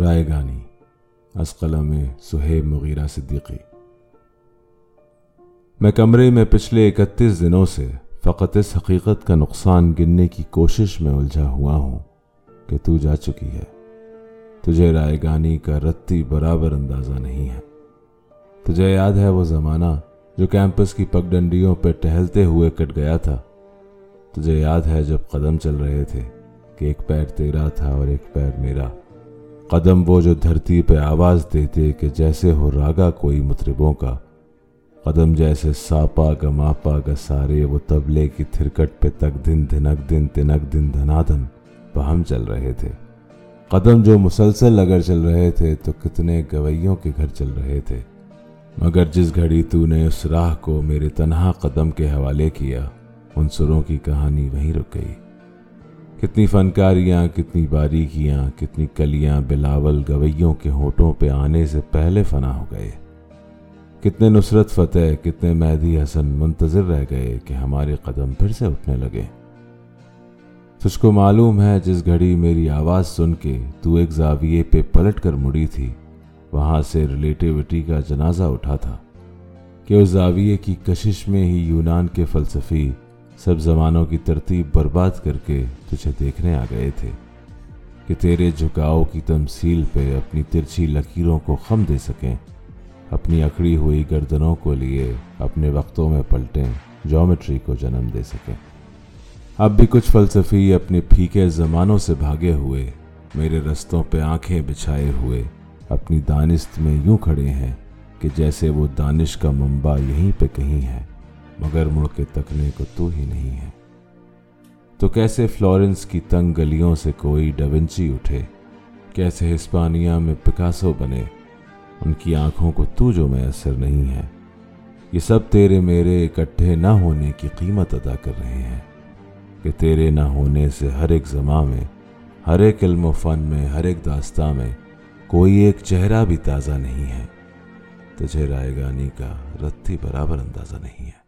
رائے گانی از قلم سہیب مغیرہ صدیقی۔ میں کمرے میں پچھلے اکتیس دنوں سے فقط اس حقیقت کا نقصان گننے کی کوشش میں الجھا ہوا ہوں کہ تو جا چکی ہے۔ تجھے رائے گانی کا رتی برابر اندازہ نہیں ہے۔ تجھے یاد ہے وہ زمانہ جو کیمپس کی پگڈنڈیوں پہ ٹہلتے ہوئے کٹ گیا تھا۔ تجھے یاد ہے جب قدم چل رہے تھے کہ ایک پیر تیرا تھا اور ایک پیر میرا۔ قدم وہ جو دھرتی پہ آواز دیتے کہ جیسے ہو راگا کوئی مطربوں کا۔ قدم جیسے ساپا گا ماپا گا سارے وہ تبلے کی تھرکٹ پہ تک دن دھنک دن تنک دن دھنا دن بہم چل رہے تھے۔ قدم جو مسلسل اگر چل رہے تھے تو کتنے گویوں کے گھر چل رہے تھے۔ مگر جس گھڑی تو نے اس راہ کو میرے تنہا قدم کے حوالے کیا، ان سروں کی کہانی وہیں رک گئی۔ کتنی فنکاریاں، کتنی باریکیاں، کتنی کلیاں بلاول گویوں کے ہوٹوں پہ آنے سے پہلے فنا ہو گئے۔ کتنے نصرت فتح، کتنے مہدی حسن منتظر رہ گئے کہ ہمارے قدم پھر سے اٹھنے لگے۔ تجھ کو معلوم ہے، جس گھڑی میری آواز سن کے تو ایک زاویے پہ پلٹ کر مڑی تھی، وہاں سے ریلیٹیوٹی کا جنازہ اٹھا تھا کہ اس زاویے کی کشش میں ہی یونان کے فلسفی سب زمانوں کی ترتیب برباد کر کے تجھے دیکھنے آ گئے تھے کہ تیرے جھکاؤ کی تمثیل پہ اپنی ترچھی لکیروں کو خم دے سکیں، اپنی اکڑی ہوئی گردنوں کو لیے اپنے وقتوں میں پلٹیں جومیٹری کو جنم دے سکیں۔ اب بھی کچھ فلسفی اپنے پھیکے زمانوں سے بھاگے ہوئے، میرے رستوں پہ آنکھیں بچھائے ہوئے اپنی دانست میں یوں کھڑے ہیں کہ جیسے وہ دانش کا منبع یہیں پہ کہیں ہے۔ مگر مڑ کے تکنے کو تو ہی نہیں ہے۔ تو کیسے فلورنس کی تنگ گلیوں سے کوئی ڈونچی اٹھے؟ کیسے ہسپانیہ میں پکاسو بنے؟ ان کی آنکھوں کو تو جو میسر نہیں ہے۔ یہ سب تیرے میرے اکٹھے نہ ہونے کی قیمت ادا کر رہے ہیں۔ کہ تیرے نہ ہونے سے ہر ایک زماں میں، ہر ایک علم و فن میں، ہر ایک داستان میں کوئی ایک چہرہ بھی تازہ نہیں ہے۔ تجھے رائے گانی کا رتی برابر اندازہ نہیں ہے۔